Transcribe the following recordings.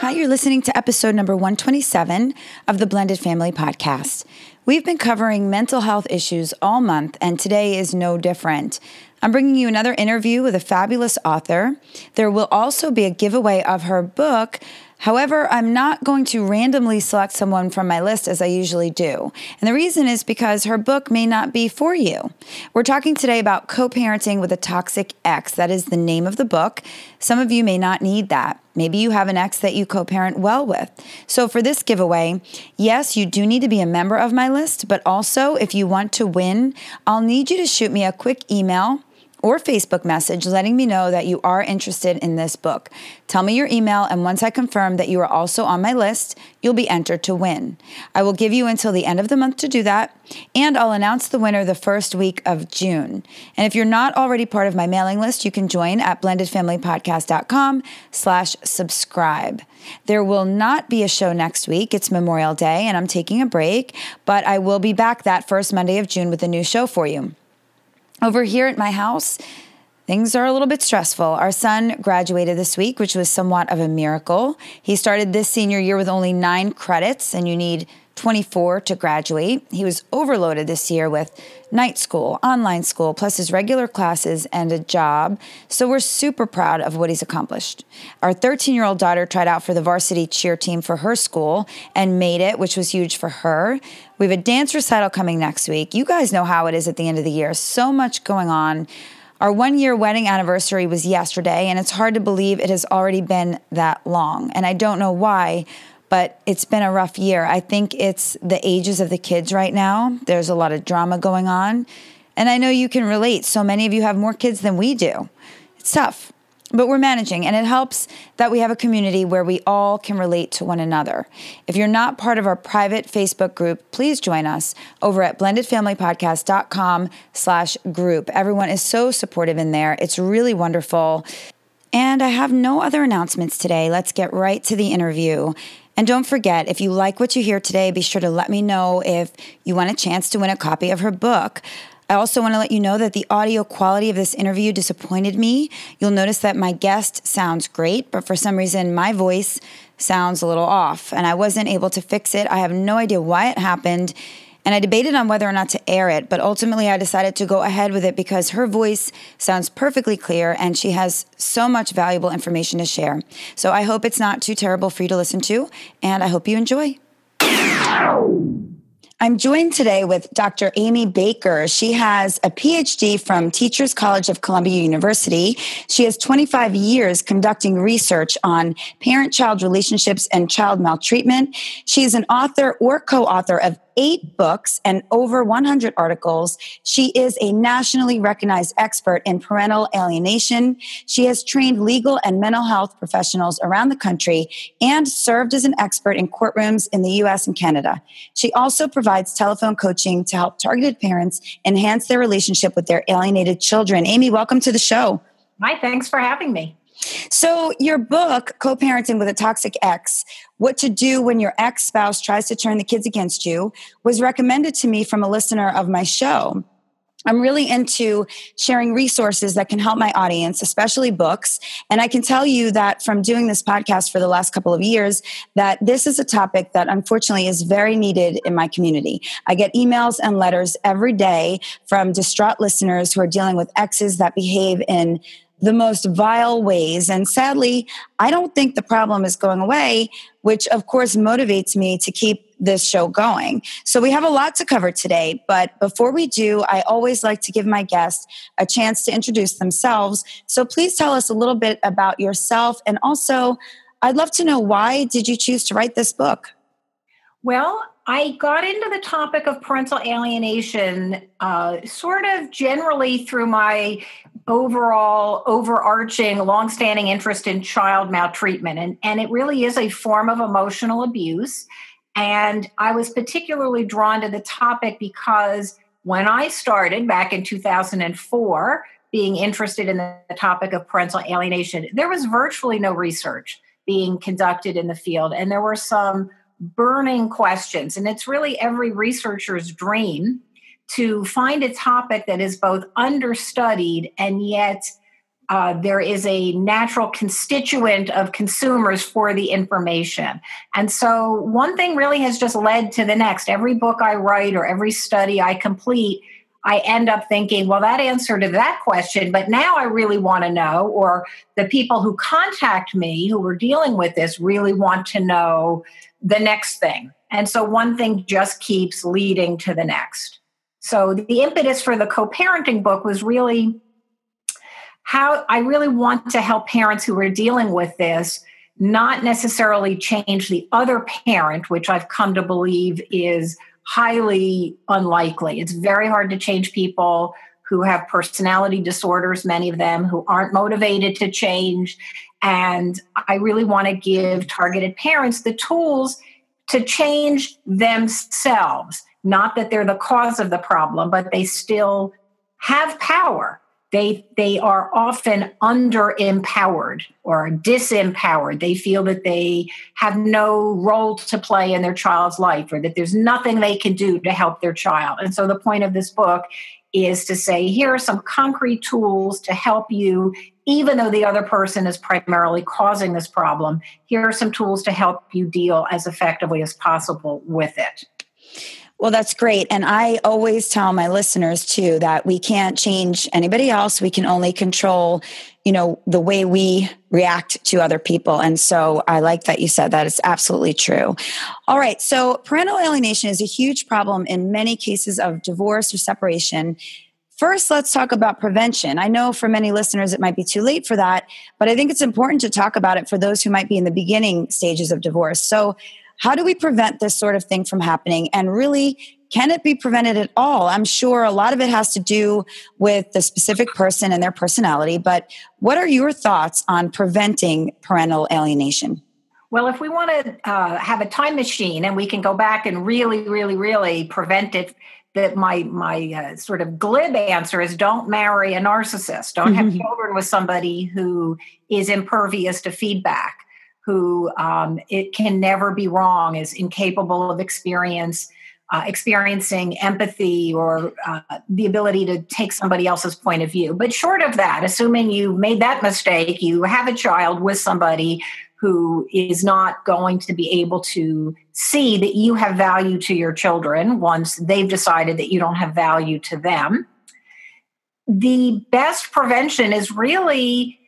Hi, you're listening to episode number 127 of the Blended Family Podcast. We've been covering mental health issues all month, and today is no different. I'm bringing you another interview with a fabulous author. There will also be a giveaway of her book. However, I'm not going to randomly select someone from my list as I usually do. And the reason is because her book may not be for you. We're talking today about co parenting with a toxic ex. That is the name of the book. Some of you may not need that. Maybe you have an ex that you co parent well with. So, for this giveaway, yes, you do need to be a member of my list, but also if you want to win, I'll need you to shoot me a quick email or Facebook message letting me know that you are interested in this book. Tell me your email, and once I confirm that you are also on my list, you'll be entered to win. I will give you until the end of the month to do that, and I'll announce the winner the first week of June. And if you're not already part of my mailing list, you can join at blendedfamilypodcast.com slash subscribe. There will not be a show next week. It's Memorial Day, and I'm taking a break, but I will be back that first Monday of June with a new show for you. Over here at my house, things are a little bit stressful. Our son graduated this week, which was somewhat of a miracle. He started this senior year with only nine credits, and you need 24 to graduate. He was overloaded this year with night school, online school, plus his regular classes and a job. So we're super proud of what he's accomplished. Our 13 year old daughter tried out for the varsity cheer team for her school and made it, which was huge for her. We have a dance recital coming next week. You guys know how it is at the end of the year. So much going on. Our one year wedding anniversary was yesterday, and it's hard to believe it has already been that long. And I don't know why but it's been a rough year. I think it's the ages of the kids right now. There's a lot of drama going on. And I know you can relate. So many of you have more kids than we do. It's tough, but we're managing. And it helps that we have a community where we all can relate to one another. If you're not part of our private Facebook group, please join us over at blendedfamilypodcast.com slash group. Everyone is so supportive in there. It's really wonderful. And I have no other announcements today. Let's get right to the interview. And don't forget, if you like what you hear today, be sure to let me know if you want a chance to win a copy of her book. I also want to let you know that the audio quality of this interview disappointed me. You'll notice that my guest sounds great, but for some reason, my voice sounds a little off, and I wasn't able to fix it. I have no idea why it happened. And I debated on whether or not to air it, but ultimately I decided to go ahead with it because her voice sounds perfectly clear and she has so much valuable information to share. So I hope it's not too terrible for you to listen to, and I hope you enjoy. I'm joined today with Dr. Amy Baker. She has a PhD from Teachers College of Columbia University. She has 25 years conducting research on parent child relationships and child maltreatment. She is an author or co author of eight books and over 100 articles. She is a nationally recognized expert in parental alienation. She has trained legal and mental health professionals around the country and served as an expert in courtrooms in the US and Canada. She also provides telephone coaching to help targeted parents enhance their relationship with their alienated children. Amy, welcome to the show. Hi, thanks for having me. So, your book, Co parenting with a Toxic Ex What to Do When Your Ex Spouse Tries to Turn the Kids Against You, was recommended to me from a listener of my show. I'm really into sharing resources that can help my audience, especially books. And I can tell you that from doing this podcast for the last couple of years, that this is a topic that unfortunately is very needed in my community. I get emails and letters every day from distraught listeners who are dealing with exes that behave in the most vile ways. And sadly, I don't think the problem is going away, which of course motivates me to keep this show going. So we have a lot to cover today, but before we do, I always like to give my guests a chance to introduce themselves. So please tell us a little bit about yourself and also I'd love to know why did you choose to write this book? Well, I got into the topic of parental alienation uh, sort of generally through my overall overarching longstanding interest in child maltreatment. And, and it really is a form of emotional abuse. And i was particularly drawn to the topic because when i started back in 2004 being interested in the topic of parental alienation there was virtually no research being conducted in the field. And there were some burning questions. And it's really every researcher's dream to find a topic that is both understudied and yet uh, there is a natural constituent of consumers for the information. And so one thing really has just led to the next. Every book I write or every study I complete, I end up thinking, well, that answer to that question, but now I really want to know, or the people who contact me who are dealing with this really want to know the next thing. And so one thing just keeps leading to the next. So the impetus for the co parenting book was really how I really want to help parents who are dealing with this not necessarily change the other parent, which I've come to believe is highly unlikely. It's very hard to change people who have personality disorders, many of them who aren't motivated to change. And I really want to give targeted parents the tools to change themselves not that they're the cause of the problem, but they still have power. They, they are often under empowered or disempowered. They feel that they have no role to play in their child's life or that there's nothing they can do to help their child. And so the point of this book is to say here are some concrete tools to help you even though the other person is primarily causing this problem here are some tools to help you deal as effectively as possible with it well, that's great. And I always tell my listeners too that we can't change anybody else. We can only control, you know, the way we react to other people. And so I like that you said that. It's absolutely true. All right. So parental alienation is a huge problem in many cases of divorce or separation. First, let's talk about prevention. I know for many listeners it might be too late for that, but I think it's important to talk about it for those who might be in the beginning stages of divorce. So, how do we prevent this sort of thing from happening? And really, can it be prevented at all? I'm sure a lot of it has to do with the specific person and their personality, but what are your thoughts on preventing parental alienation? Well, if we want to uh, have a time machine and we can go back and really, really, really prevent it, that my my uh, sort of glib answer is don't marry a narcissist. Don't have mm-hmm. children with somebody who is impervious to feedback who um, it can never be wrong, is incapable of experience, uh, experiencing empathy or uh, the ability to take somebody else's point of view. But short of that, assuming you made that mistake, you have a child with somebody who is not going to be able to see that you have value to your children once they've decided that you don't have value to them. The best prevention is really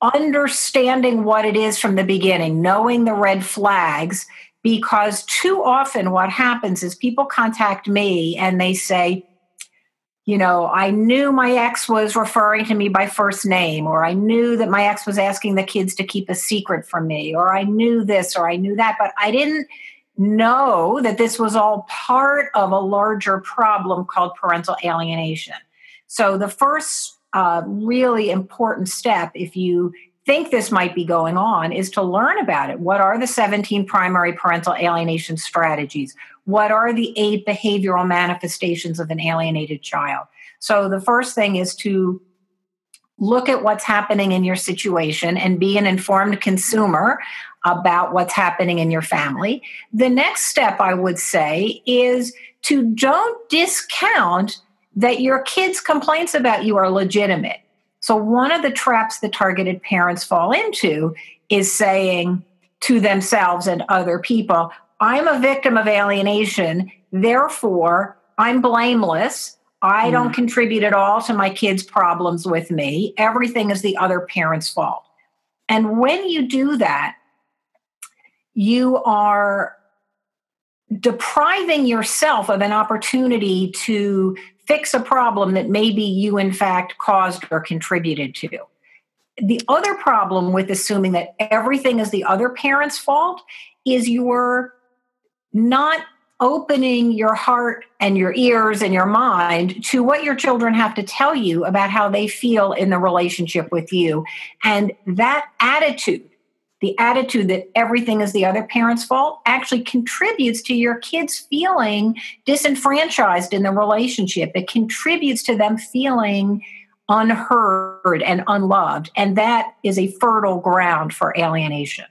understanding what it is from the beginning, knowing the red flags, because too often what happens is people contact me and they say, you know, I knew my ex was referring to me by first name, or I knew that my ex was asking the kids to keep a secret from me, or I knew this, or I knew that, but I didn't know that this was all part of a larger problem called parental alienation. So the first uh, really important step if you think this might be going on is to learn about it. What are the 17 primary parental alienation strategies? What are the eight behavioral manifestations of an alienated child? So the first thing is to look at what's happening in your situation and be an informed consumer about what's happening in your family. The next step I would say is to don't discount that your kids' complaints about you are legitimate. So, one of the traps that targeted parents fall into is saying to themselves and other people, I'm a victim of alienation, therefore, I'm blameless. I don't mm. contribute at all to my kids' problems with me. Everything is the other parent's fault. And when you do that, you are depriving yourself of an opportunity to fix a problem that maybe you, in fact, caused or contributed to. The other problem with assuming that everything is the other parent's fault is you're not opening your heart and your ears and your mind to what your children have to tell you about how they feel in the relationship with you. And that attitude, the attitude that everything is the other parent's fault, actually contributes to your kids feeling disenfranchised in the relationship. It contributes to them feeling unheard and unloved. And that is a fertile ground for alienation.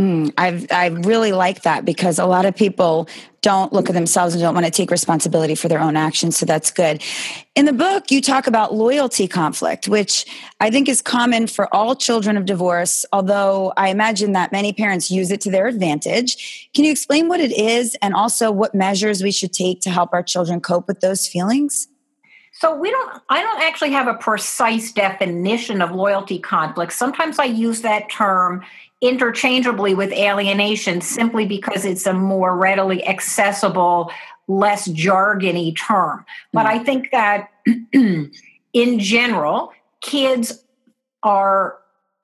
Mm, I've I really like that because a lot of people don't look at themselves and don't want to take responsibility for their own actions. So that's good. In the book, you talk about loyalty conflict, which I think is common for all children of divorce, although I imagine that many parents use it to their advantage. Can you explain what it is and also what measures we should take to help our children cope with those feelings? So we don't I don't actually have a precise definition of loyalty conflict. Sometimes I use that term interchangeably with alienation simply because it's a more readily accessible, less jargony term. But I mm. think that in general, kids are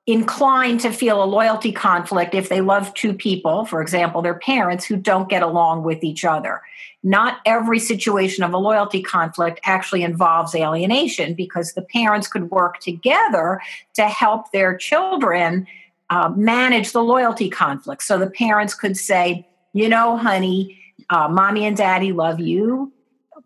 inclined to feel a loyalty conflict if they love two people, for example, their parents, who don't get along with each other. Not every situation of a loyalty conflict actually involves alienation because the parents could work together to help their children uh, manage the loyalty conflict. So the parents could say, you know, honey, uh, mommy and daddy love you.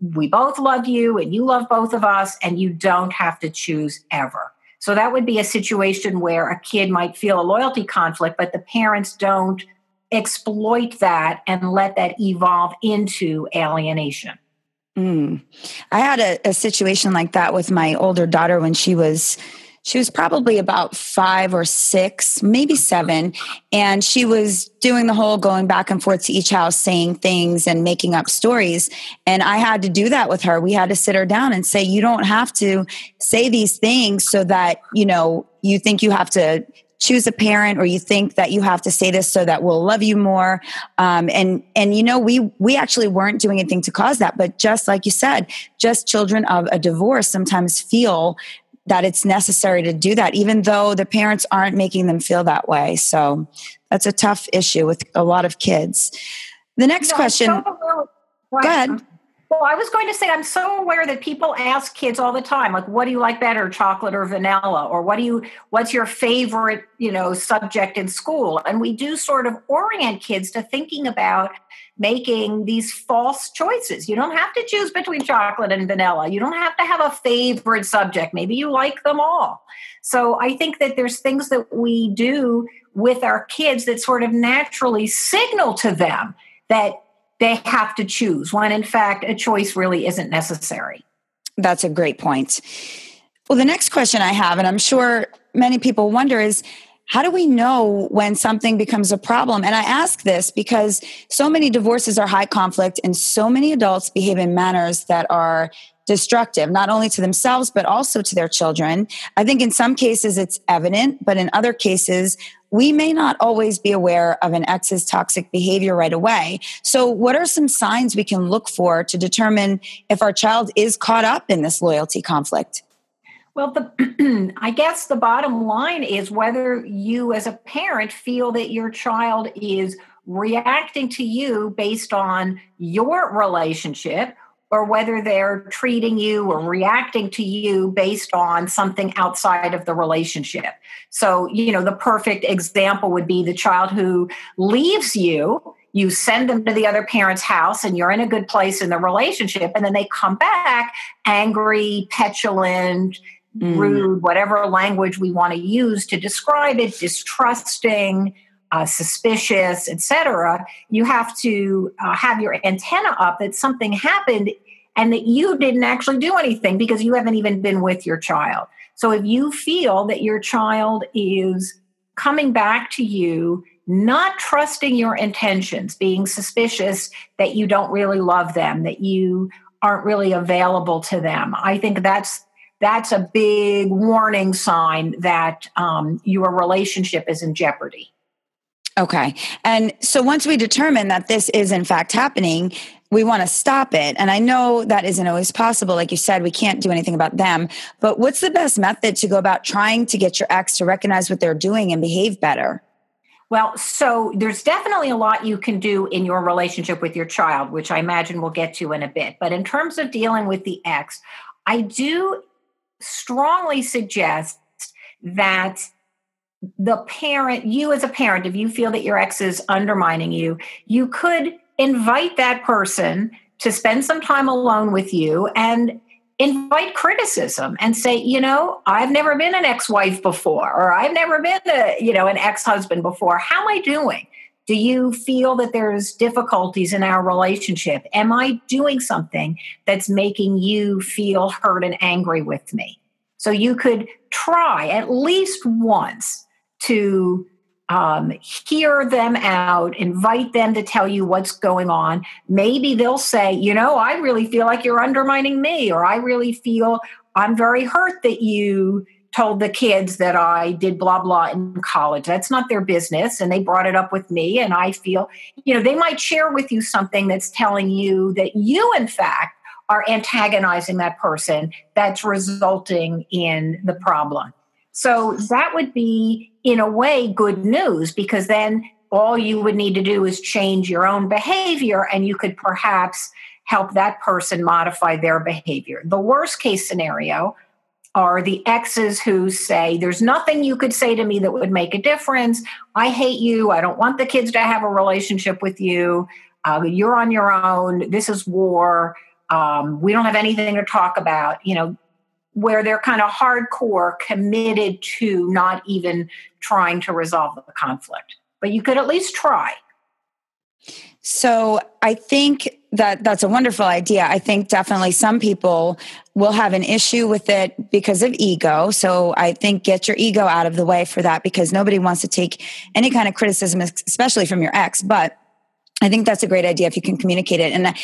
We both love you, and you love both of us, and you don't have to choose ever. So that would be a situation where a kid might feel a loyalty conflict, but the parents don't exploit that and let that evolve into alienation. Mm. I had a, a situation like that with my older daughter when she was she was probably about five or six, maybe seven. And she was doing the whole going back and forth to each house, saying things and making up stories. And I had to do that with her. We had to sit her down and say, you don't have to say these things so that, you know, you think you have to choose a parent or you think that you have to say this so that we'll love you more um, and and you know we we actually weren't doing anything to cause that but just like you said just children of a divorce sometimes feel that it's necessary to do that, even though the parents aren't making them feel that way. So that's a tough issue with a lot of kids. The next question. So go ahead. Well, I was going to say I'm so aware that people ask kids all the time, like, "What do you like better, chocolate or vanilla?" Or "What do you? What's your favorite, you know, subject in school?" And we do sort of orient kids to thinking about making these false choices. You don't have to choose between chocolate and vanilla. You don't have to have a favorite subject. Maybe you like them all. So I think that there's things that we do with our kids that sort of naturally signal to them that they have to choose when in fact a choice really isn't necessary. That's a great point. Well, the next question I have, and I'm sure many people wonder, is how do we know when something becomes a problem? And I ask this because so many divorces are high conflict and so many adults behave in manners that are destructive, not only to themselves, but also to their children. I think in some cases it's evident, but in other cases, we may not always be aware of an ex's toxic behavior right away. So, what are some signs we can look for to determine if our child is caught up in this loyalty conflict? Well, the I guess the bottom line is whether you as a parent feel that your child is reacting to you based on your relationship or whether they're treating you or reacting to you based on something outside of the relationship. So, you know, the perfect example would be the child who leaves you you send them to the other parent's house and you're in a good place in the relationship and then they come back angry petulant mm. rude, whatever language we want to use to describe it, distrusting, uh, suspicious, etc. You have to uh, have your antenna up that something happened and that you didn't actually do anything because you haven't even been with your child. So if you feel that your child is coming back to you not trusting your intentions, being suspicious that you don't really love them, that you aren't really available to them. I think that's that's a big warning sign that um, your relationship is in jeopardy. Okay. And so once we determine that this is in fact happening, we want to stop it. And I know that isn't always possible. Like you said, we can't do anything about them. But what's the best method to go about trying to get your ex to recognize what they're doing and behave better? Well, so there's definitely a lot you can do in your relationship with your child, which I imagine we'll get to in a bit. But in terms of dealing with the ex, I do strongly suggest that the parent, you as a parent, if you feel that your ex is undermining you, you could invite that person to spend some time alone with you and invite criticism and say you know i've never been an ex-wife before or i've never been a you know an ex-husband before. How am i doing? Do you feel that there's difficulties in our relationship? Am i doing something that's making you feel hurt and angry with me? So you could try at least once to um, hear them out, invite them to tell you what's going on. Maybe they'll say, you know, I really feel like you're undermining me, or I really feel I'm very hurt that you told the kids that I did blah blah in college. That's not their business. And they brought it up with me. And I feel, you know, they might share with you something that's telling you that you, in fact, are antagonizing that person that's resulting in the problem. So that would be, in a way, good news because then all you would need to do is change your own behavior and you could perhaps help that person modify their behavior. The worst case scenario are the exes who say, There's nothing you could say to me that would make a difference. I hate you. I don't want the kids to have a relationship with you. Uh, you're on your own. This is war. Um, we don't have anything to talk about. You know, where they're kind of hardcore committed to not even trying to resolve the conflict. But you could at least try. So I think that that's a wonderful idea. I think definitely some people will have an issue with it because of ego. So I think get your ego out of the way for that because nobody wants to take any kind of criticism, especially from your ex. But I think that's a great idea if you can communicate it. And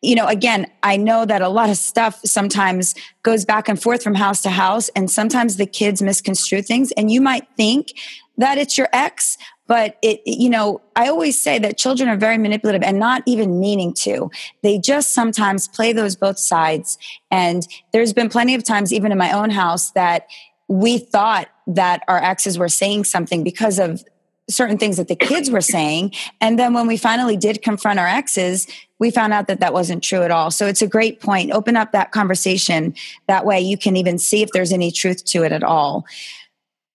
you know, again, I know that a lot of stuff sometimes goes back and forth from house to house, and sometimes the kids misconstrue things. And you might think that it's your ex, but it, you know, I always say that children are very manipulative and not even meaning to. They just sometimes play those both sides. And there's been plenty of times, even in my own house, that we thought that our exes were saying something because of certain things that the kids were saying. And then when we finally did confront our exes, we found out that that wasn't true at all. So it's a great point. Open up that conversation. That way you can even see if there's any truth to it at all.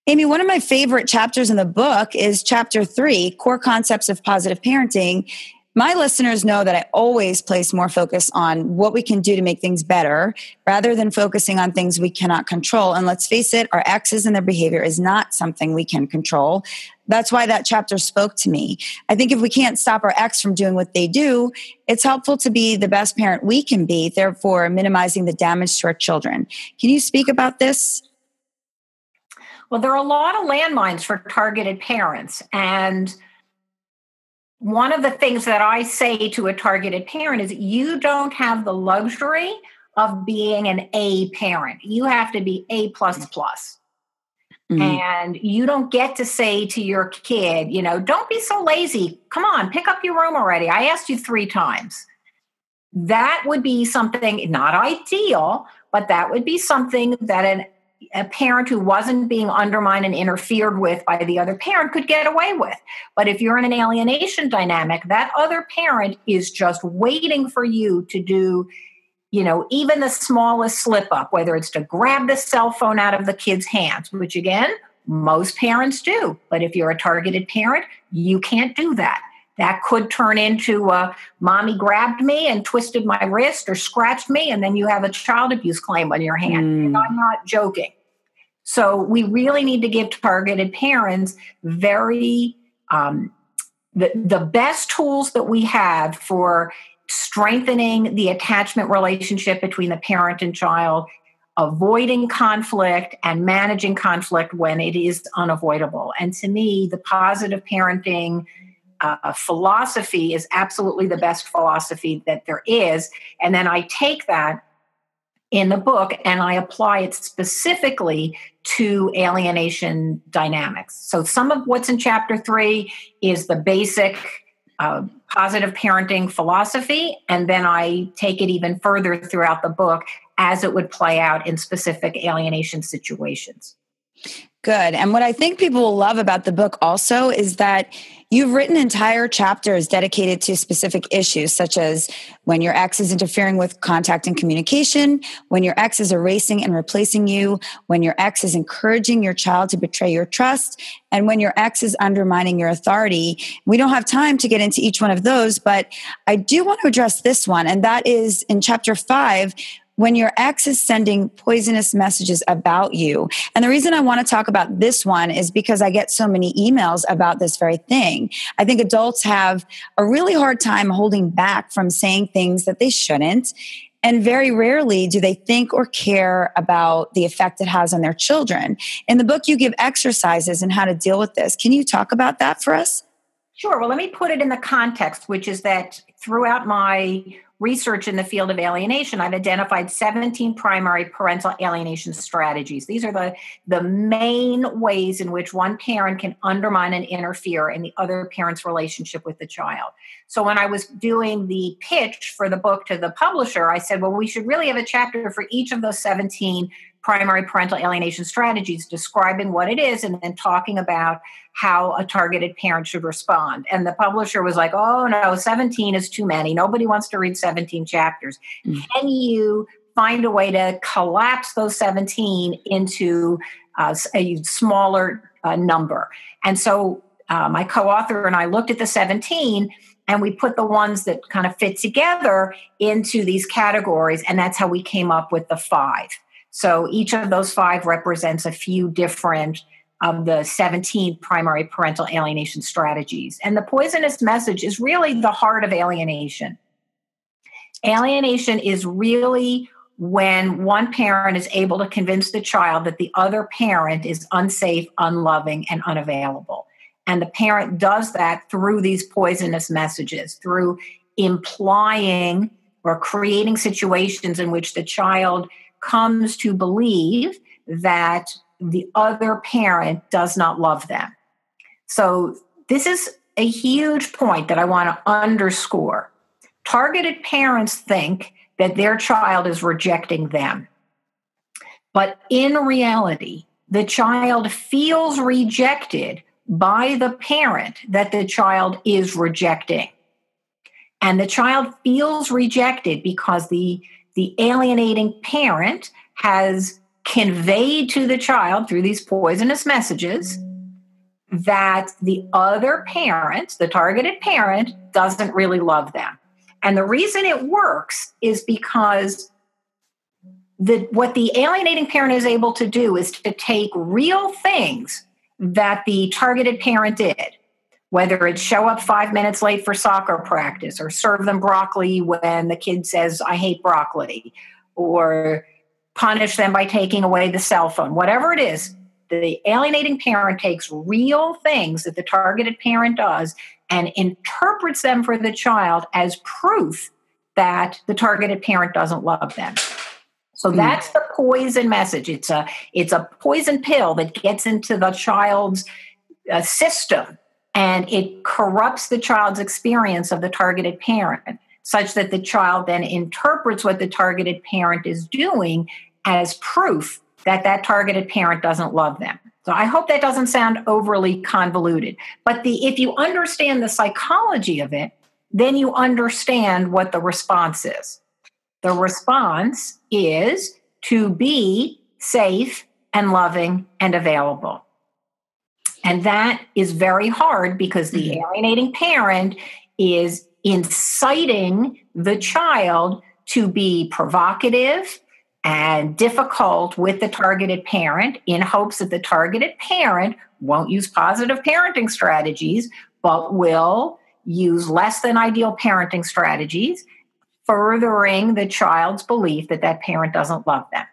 Amy, one of my favorite chapters in the book is chapter three core concepts of positive parenting my listeners know that I always place more focus on what we can do to make things better rather than focusing on things we cannot control. And let's face it, our exes and their behavior is not something we can control. That's why that chapter spoke to me. I think if we can't stop our ex from doing what they do, it's helpful to be the best parent we can be, therefore minimizing the damage to our children. Can you speak about this? Well, there are a lot of landmines for targeted parents. And one of the things that I say to a targeted parent is you don't have the luxury of being an A parent. You have to be A plus plus. Mm-hmm. And you don't get to say to your kid, you know, don't be so lazy. Come on, pick up your room already. I asked you three times. That would be something not ideal, but that would be something that an a parent who wasn't being undermined and interfered with by the other parent could get away with. But if you're in an alienation dynamic, that other parent is just waiting for you to do, you know, even the smallest slip up, whether it's to grab the cell phone out of the kid's hands, which again, most parents do. But if you're a targeted parent, you can't do that. That could turn into a mommy grabbed me and twisted my wrist or scratched me, and then you have a child abuse claim on your hand. Mm. And I'm not joking. So we really need to give targeted parents very um, the, the best tools that we have for strengthening the attachment relationship between the parent and child avoiding conflict and managing conflict when it is unavoidable and to me the positive parenting uh, philosophy is absolutely the best philosophy that there is. And then I take that in the book and I apply it specifically to alienation dynamics. So some of what's in chapter three is the basic uh, positive parenting philosophy, and then I take it even further throughout the book as it would play out in specific alienation situations. Good. And what I think people will love about the book also is that you've written entire chapters dedicated to specific issues, such as when your ex is interfering with contact and communication, when your ex is erasing and replacing you, when your ex is encouraging your child to betray your trust, and when your ex is undermining your authority. We don't have time to get into each one of those, but I do want to address this one, and that is in chapter five when your ex is sending poisonous messages about you. And the reason I want to talk about this one is because I get so many emails about this very thing. I think adults have a really hard time holding back from saying things that they shouldn't. And very rarely do they think or care about the effect it has on their children. In the book, you give exercises and how to deal with this. Can you talk about that for us? Sure. Well, let me put it in the context, which is that throughout my research in the field of alienation, I've identified 17 primary parental alienation strategies. These are the, the main ways in which one parent can undermine and interfere in the other parent's relationship with the child. So when I was doing the pitch for the book to the publisher, I said, well, we should really have a chapter for each of those 17 primary parental alienation strategies, describing what it is and then talking about how a targeted parent should respond. And the publisher was like, oh no, 17 is too many. Nobody wants to read 17 chapters. Mm-hmm. Can you find a way to collapse those 17 into uh, a smaller uh, number? And so uh, my co author and I looked at the 17 and we put the ones that kind of fit together into these categories. And that's how we came up with the five. So each of those five represents a few different of the 17 primary parental alienation strategies. And the poisonous message is really the heart of alienation. Alienation is really when one parent is able to convince the child that the other parent is unsafe, unloving, and unavailable. And the parent does that through these poisonous messages, through implying or creating situations in which the child comes to believe that the other parent does not love them. So, this is a huge point that I want to underscore. Targeted parents think that their child is rejecting them. But in reality, the child feels rejected by the parent that the child is rejecting. And the child feels rejected because the the alienating parent has conveyed to the child through these poisonous messages that the other parent, the targeted parent, doesn't really love them. And the reason it works is because the, what the alienating parent is able to do is to take real things that the targeted parent did whether it's show up five minutes late for soccer practice or serve them broccoli when the kid says, I hate broccoli, or punish them by taking away the cell phone, whatever it is, the alienating parent takes real things that the targeted parent does and interprets them for the child as proof that the targeted parent doesn't love them. So hmm. that's the poison message. It's a it's a poison pill that gets into the child's uh, system and it corrupts the child's experience of the targeted parent such that the child then interprets what the targeted parent is doing as proof that that targeted parent doesn't love them. So i hope that doesn't sound overly convoluted but the if you understand the psychology of it then you understand what the response is. The response is to be safe and loving and available and that is very hard because the mm-hmm. alienating parent is inciting the child to be provocative and difficult with the targeted parent in hopes that the targeted parent won't use positive parenting strategies, but will use less than ideal parenting strategies, furthering the child's belief that that parent doesn't love them.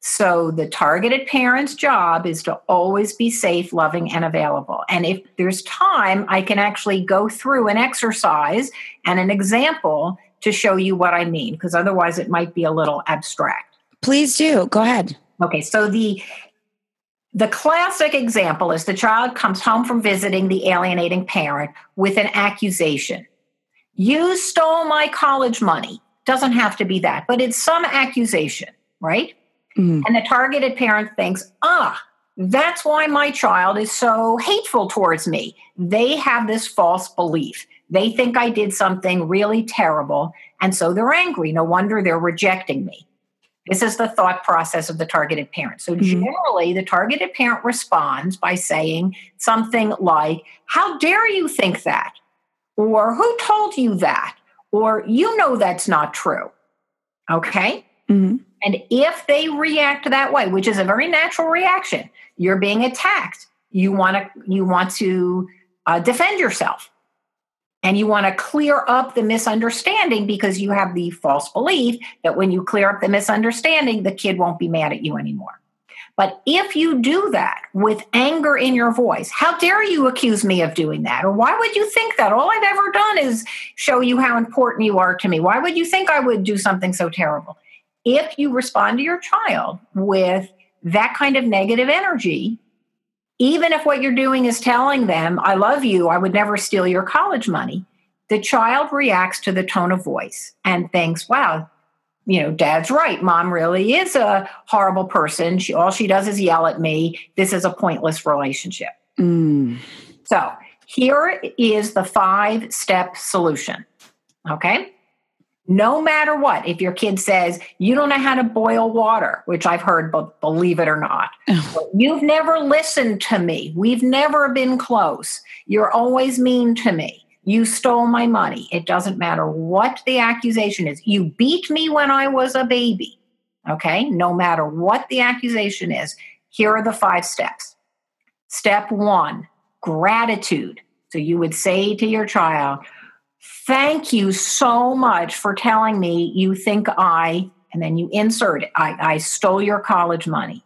So the targeted parent's job is to always be safe, loving, and available. And if there's time, I can actually go through an exercise and an example to show you what I mean, because otherwise it might be a little abstract. Please do. Go ahead. Okay, so the the classic example is the child comes home from visiting the alienating parent with an accusation. You stole my college money. Doesn't have to be that, but it's some accusation, right? Mm-hmm. And the targeted parent thinks, ah, that's why my child is so hateful towards me. They have this false belief. They think I did something really terrible, and so they're angry. No wonder they're rejecting me. This is the thought process of the targeted parent. So, mm-hmm. generally, the targeted parent responds by saying something like, How dare you think that? Or who told you that? Or you know that's not true. Okay? Mm-hmm. And if they react that way, which is a very natural reaction, you're being attacked. You want to you want to uh, defend yourself, and you want to clear up the misunderstanding because you have the false belief that when you clear up the misunderstanding, the kid won't be mad at you anymore. But if you do that with anger in your voice, how dare you accuse me of doing that? Or why would you think that? All I've ever done is show you how important you are to me. Why would you think I would do something so terrible? If you respond to your child with that kind of negative energy, even if what you're doing is telling them, I love you, I would never steal your college money, the child reacts to the tone of voice and thinks, wow, you know, dad's right. Mom really is a horrible person. She all she does is yell at me. This is a pointless relationship. Mm. So here is the five step solution. Okay no matter what, if your kid says, you don't know how to boil water, which I've heard, but believe it or not, you've never listened to me. We've never been close. You're always mean to me. You stole my money. It doesn't matter what the accusation is. You beat me when I was a baby. Okay. No matter what the accusation is, here are the five steps. Step one gratitude. So you would say to your child, Thank you so much for telling me you think I, and then you insert I, I stole your college money.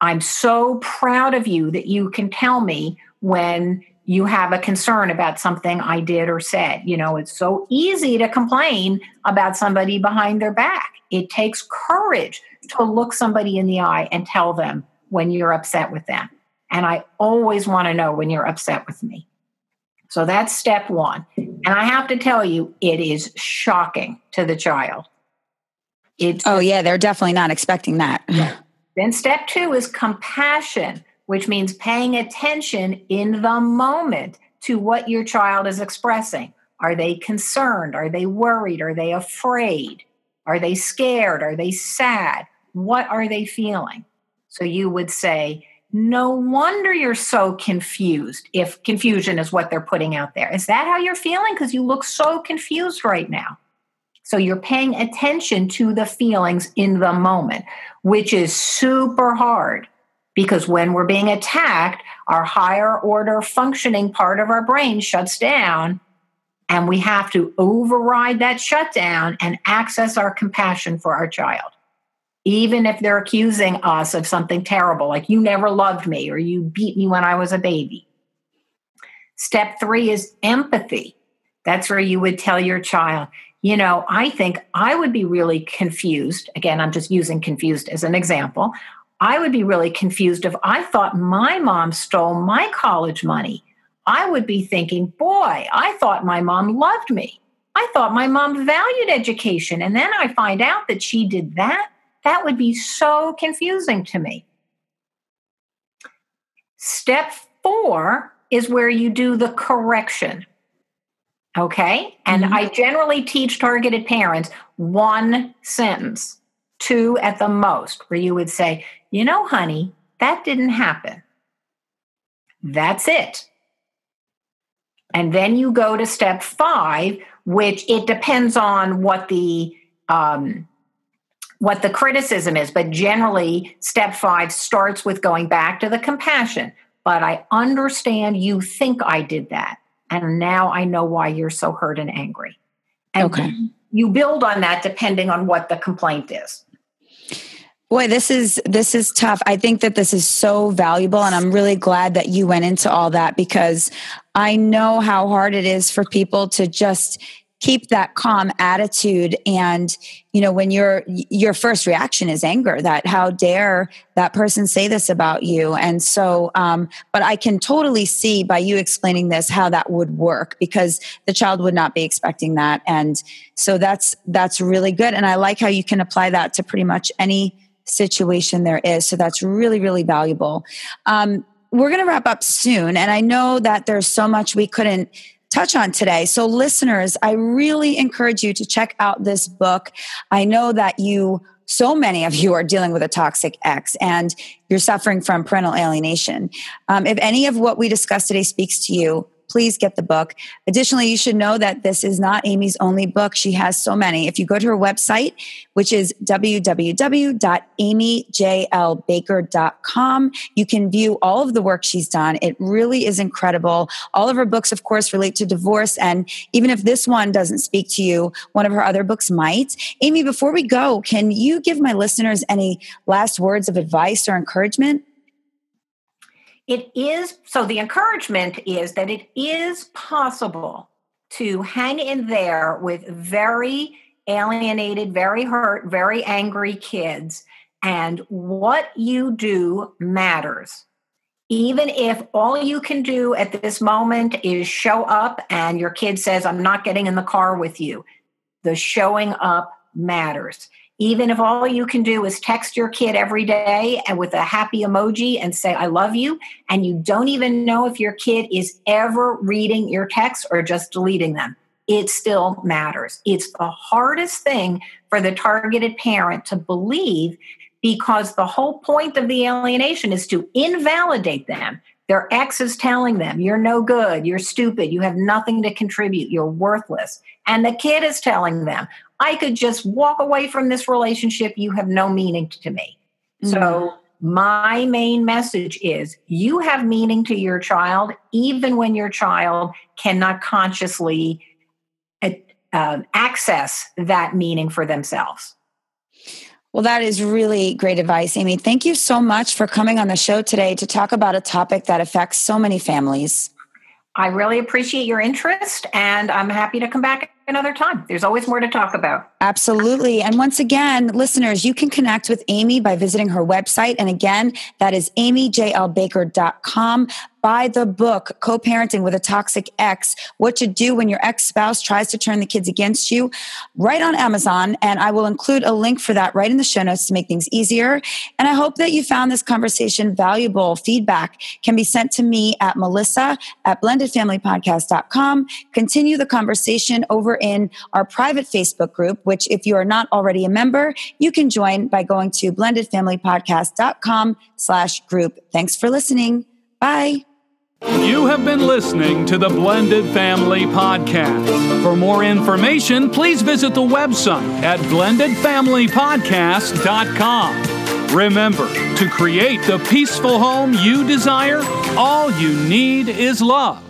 I'm so proud of you that you can tell me when you have a concern about something I did or said. You know, it's so easy to complain about somebody behind their back. It takes courage to look somebody in the eye and tell them when you're upset with them. And I always want to know when you're upset with me. So that's step one. And I have to tell you, it is shocking to the child. It's, oh, yeah, they're definitely not expecting that. Yeah. Then step two is compassion, which means paying attention in the moment to what your child is expressing. Are they concerned? Are they worried? Are they afraid? Are they scared? Are they sad? What are they feeling? So you would say, no wonder you're so confused if confusion is what they're putting out there. Is that how you're feeling? Because you look so confused right now. So you're paying attention to the feelings in the moment, which is super hard because when we're being attacked, our higher order functioning part of our brain shuts down and we have to override that shutdown and access our compassion for our child even if they're accusing us of something terrible, like you never loved me or you beat me when I was a baby. Step three is empathy. That's where you would tell your child, you know, I think I would be really confused. Again, I'm just using confused as an example. I would be really confused if I thought my mom stole my college money. I would be thinking, boy, I thought my mom loved me. I thought my mom valued education. And then I find out that she did that. That would be so confusing to me. Step four is where you do the correction. Okay. And mm-hmm. I generally teach targeted parents one sentence, two at the most, where you would say, you know, honey, that didn't happen. That's it. And then you go to step five, which it depends on what the um, what the criticism is, but generally, step five starts with going back to the compassion. But I understand you think I did that. And now I know why you're so hurt and angry. And okay. you build on that depending on what the complaint is. Boy, this is this is tough. I think that this is so valuable and I'm really glad that you went into all that because I know how hard it is for people to just keep that calm attitude and you know when your your first reaction is anger that how dare that person say this about you and so um, but i can totally see by you explaining this how that would work because the child would not be expecting that and so that's that's really good and i like how you can apply that to pretty much any situation there is. So that's really, really valuable. Um, we're going to wrap up soon. And I know that there's so much we couldn't touch on today. So, listeners, I really encourage you to check out this book. I know that you so many of you are dealing with a toxic ex and you're suffering from parental alienation. Um, if any of what we discussed today speaks to you, please get the book. Additionally, you should know that this is not Amy's only book. She has so many. If you go to her website, which is www.amyjlbaker.com, you can view all of the work she's done. It really is incredible. All of her books, of course, relate to divorce. And even if this one doesn't speak to you, one of her other books might. Amy, before we go, can you give my listeners any last words of advice or encouragement? It is so the encouragement is that it is possible to hang in there with very alienated, very hurt, very angry kids. And what you do matters. Even if all you can do at this moment is show up and your kid says, I'm not getting in the car with you, the showing up matters. Even if all you can do is text your kid every day and with a happy emoji and say, I love you, and you don't even know if your kid is ever reading your texts or just deleting them, it still matters. It's the hardest thing for the targeted parent to believe because the whole point of the alienation is to invalidate them. Their ex is telling them, You're no good, you're stupid, you have nothing to contribute, you're worthless. And the kid is telling them, I could just walk away from this relationship. You have no meaning to me. Mm-hmm. So, my main message is you have meaning to your child, even when your child cannot consciously uh, access that meaning for themselves. Well, that is really great advice, Amy. Thank you so much for coming on the show today to talk about a topic that affects so many families. I really appreciate your interest, and I'm happy to come back another time. There's always more to talk about. Absolutely. And once again, listeners, you can connect with Amy by visiting her website. And again, that is amyjlbaker.com buy the book, Co Parenting with a Toxic Ex What to Do When Your Ex Spouse Tries to Turn the Kids Against You, right on Amazon. And I will include a link for that right in the show notes to make things easier. And I hope that you found this conversation valuable. Feedback can be sent to me at melissa at blendedfamilypodcast.com. Continue the conversation over in our private Facebook group, which if you are not already a member, you can join by going to blendedfamilypodcast.com slash group. Thanks for listening. Bye. You have been listening to the Blended Family Podcast. For more information, please visit the website at blendedfamilypodcast.com. Remember, to create the peaceful home you desire, all you need is love.